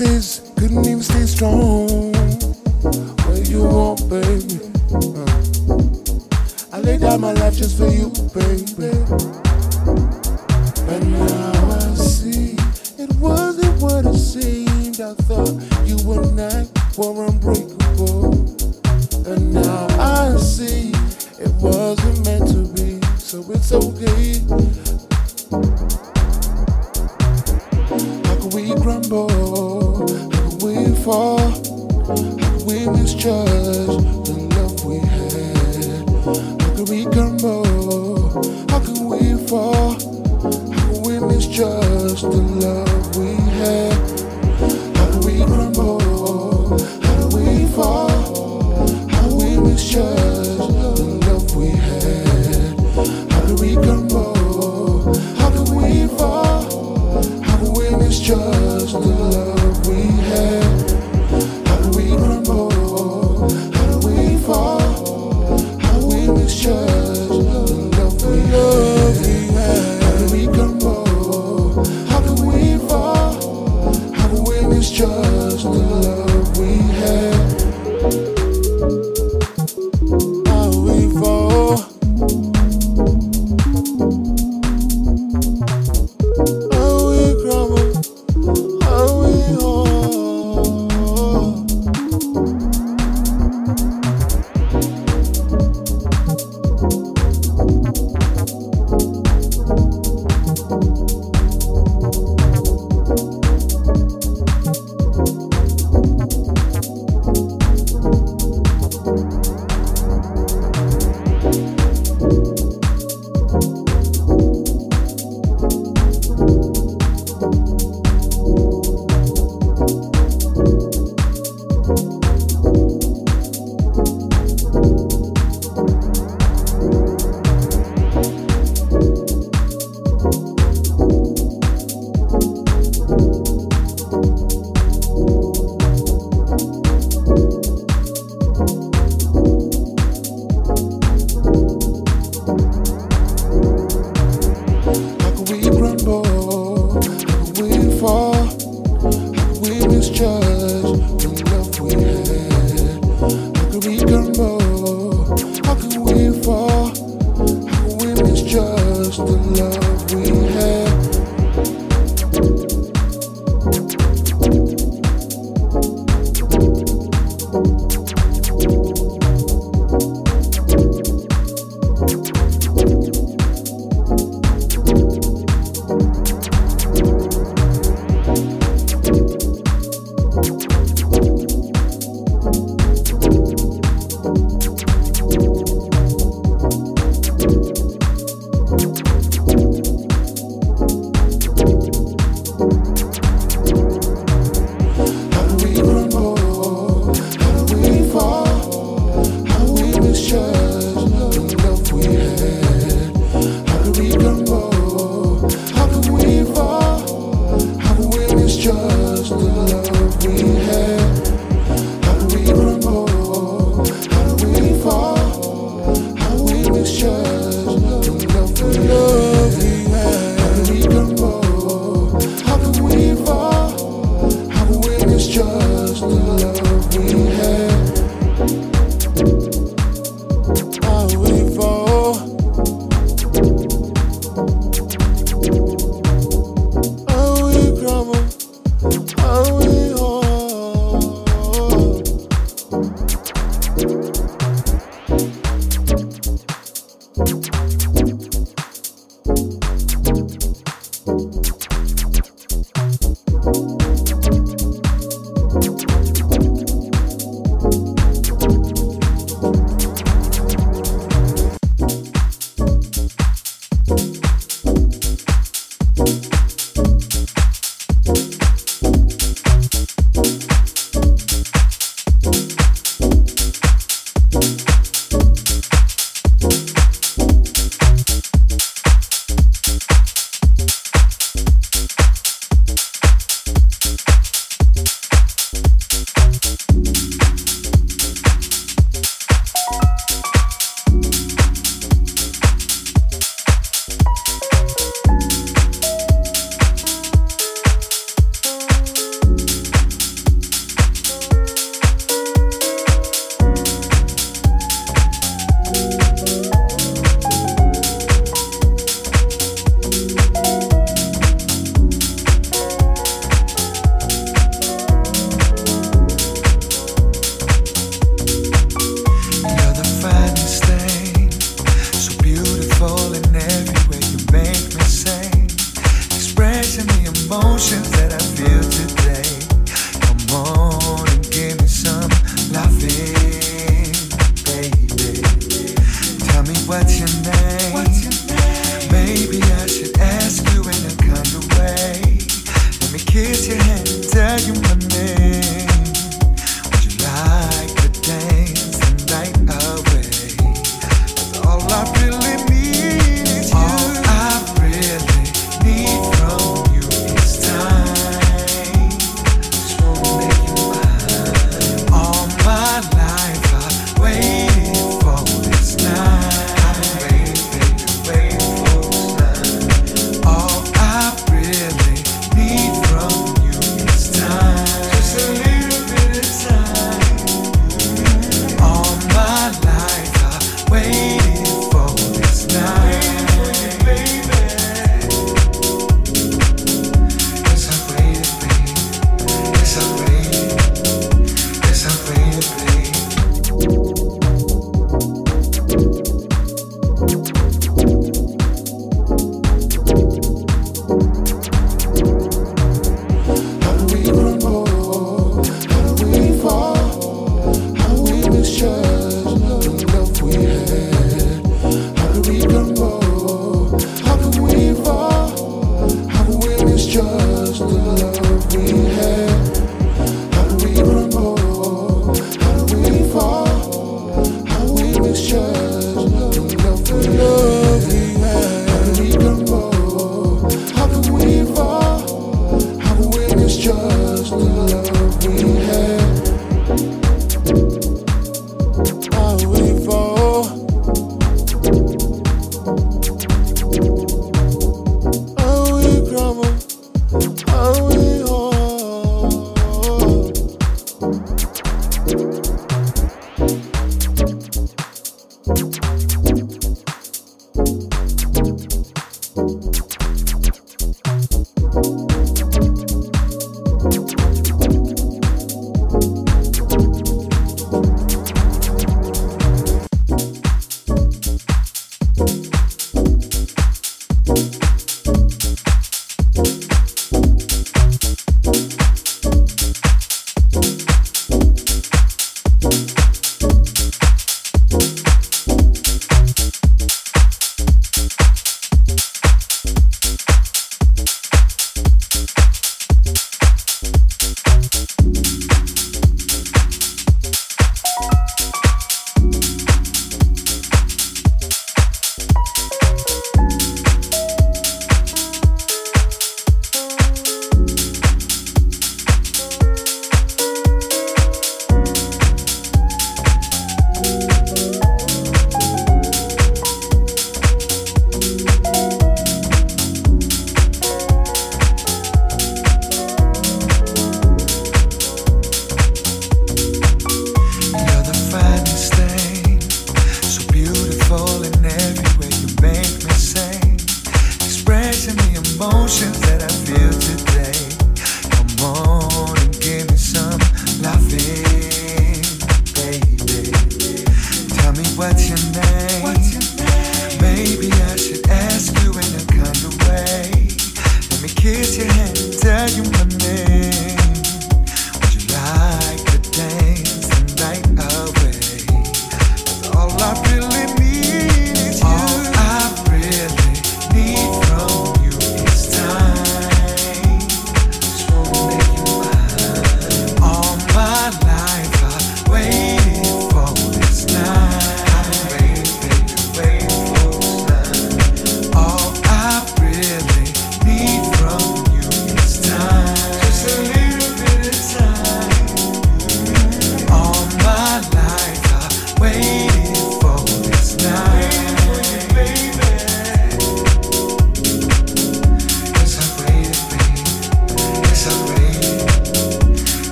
our promises,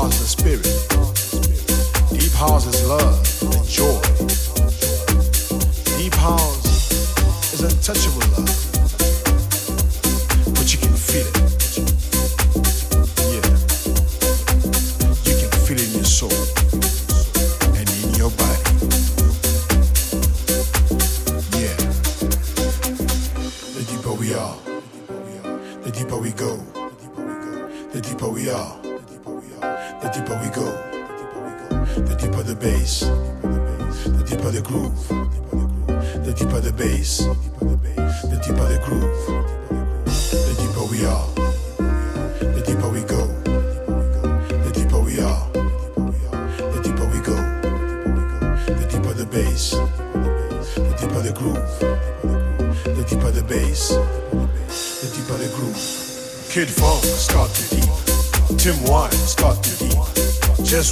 house is spirit. Deep house is love and joy. Deep house is untouchable love.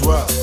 Deep.